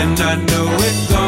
and I know it all.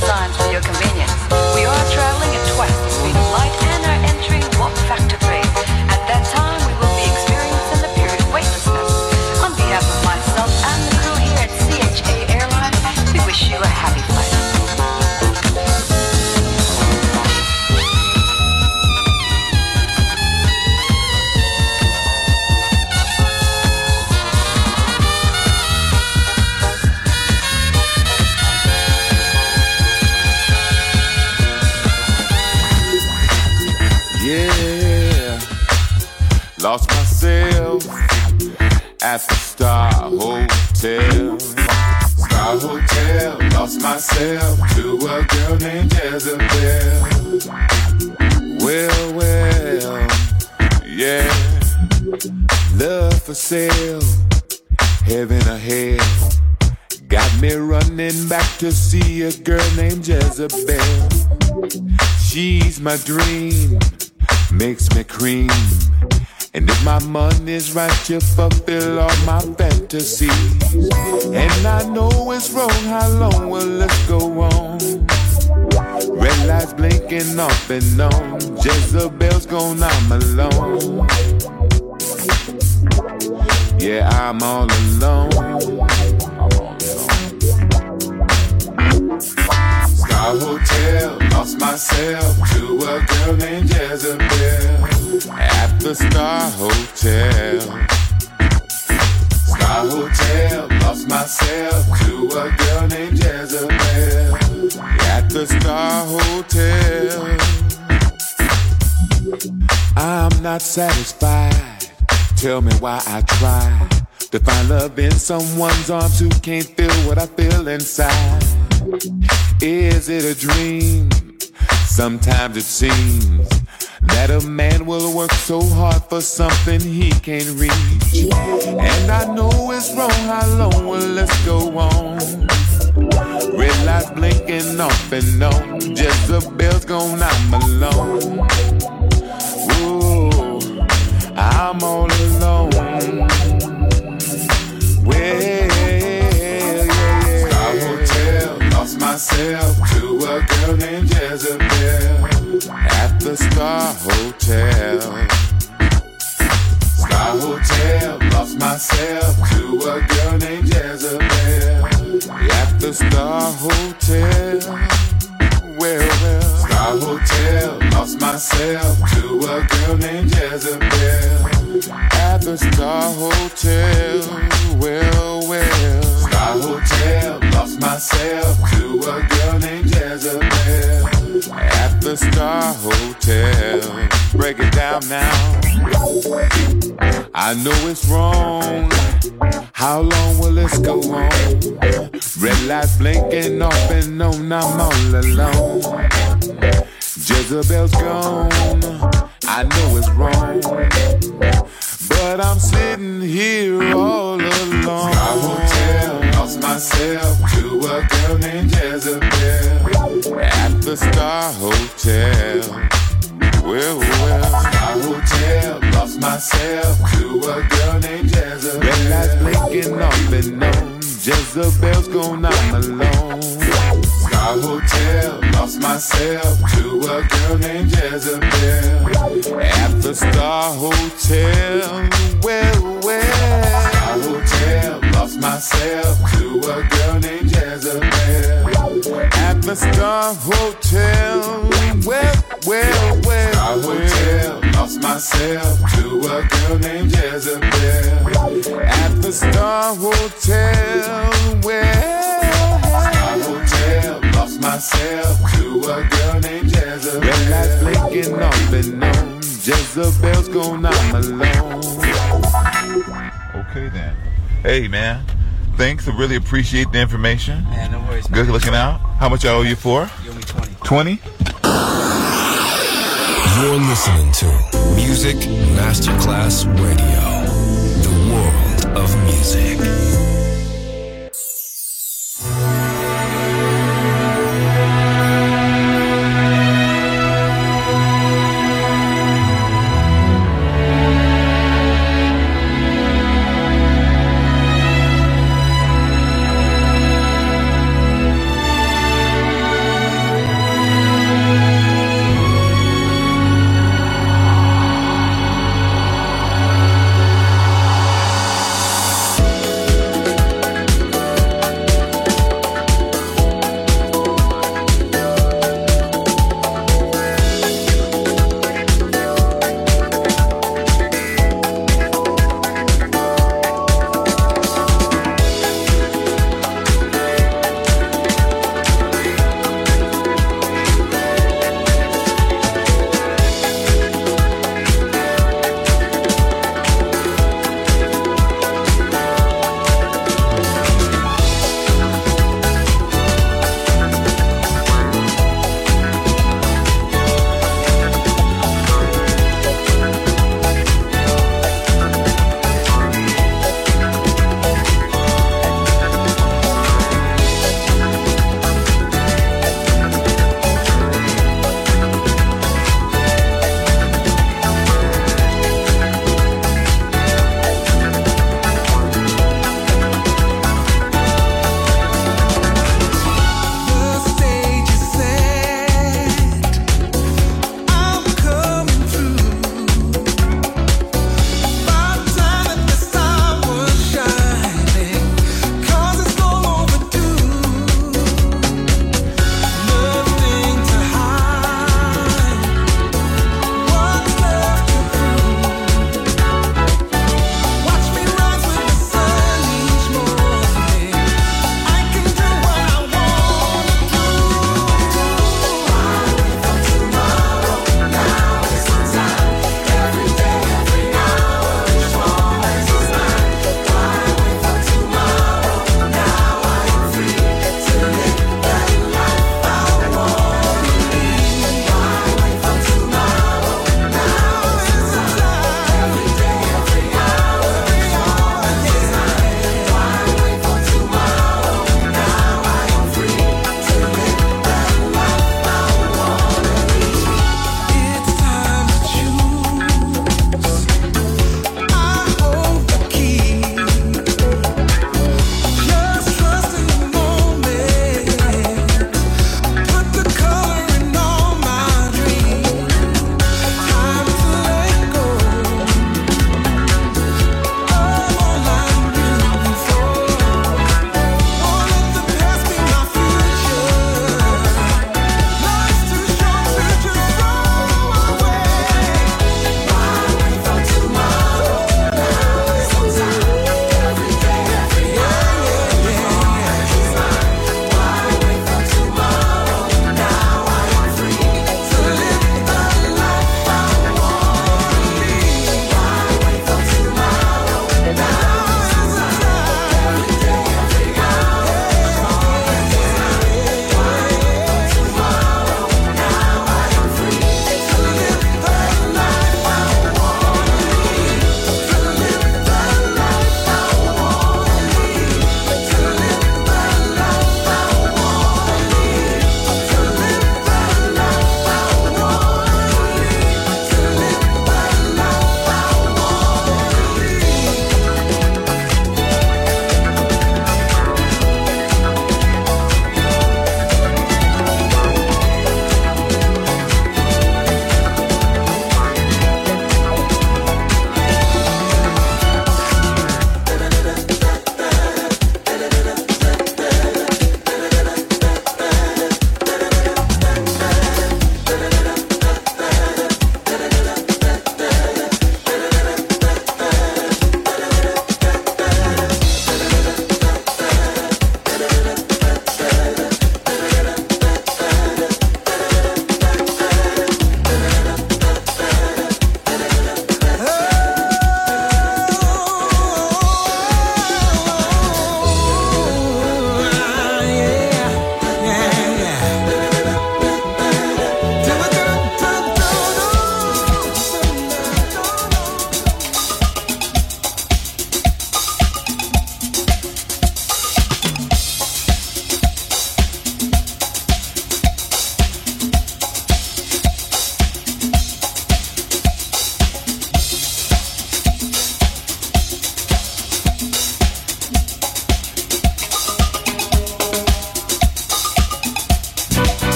designed for your convenience. A girl named Jezebel. She's my dream, makes me cream. And if my money's right, you fulfill all my fantasies. And I know it's wrong, how long will this go on? Red lights blinking off and on. Jezebel's gone, I'm alone. Yeah, I'm all alone. Star Hotel, lost myself to a girl named Jezebel at the Star Hotel. Star Hotel, lost myself to a girl named Jezebel at the Star Hotel. I'm not satisfied. Tell me why I try to find love in someone's arms who can't feel what I feel inside. Is it a dream? Sometimes it seems that a man will work so hard for something he can't reach. And I know it's wrong, how long will this go on? Red lights blinking off and on, Jezebel's gone, I'm alone. Ooh, I'm all myself to a girl named Jezebel at the Star Hotel. Star Hotel, lost myself to a girl named Jezebel at the Star Hotel. Well, well, Star Hotel, lost myself to a girl named Jezebel at the Star Hotel. Well, well, Star Hotel, lost myself to a girl named Jezebel at the Star Hotel. Break it down now. I know it's wrong. How long will this go on? Red lights blinking off and on, I'm all alone. Jezebel's gone. I know it's wrong. But I'm sitting here all alone. Myself to a girl named Jezebel at the Star Hotel. Well, well, Star Hotel, lost myself to a girl named Jezebel. Red lights blinking off and on. Jezebel's gone, I'm alone. Star Hotel, lost myself to a girl named Jezebel at the Star Hotel. Well, lost myself to a girl named Jezebel at the Star Hotel. Well, well, well, Star Hotel, lost myself to a girl named Jezebel at the Star Hotel. Well, Star Hotel, lost myself to a girl named Jezebel. Red lights blinking off and on. Jezebel's gone, I'm alone. Okay then. Hey man, thanks. I really appreciate the information. Man, no worries. Good looking out. How much I owe you for? You owe me 20. 20? You're listening to Music Masterclass Radio, the world of music.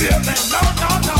No, no, no.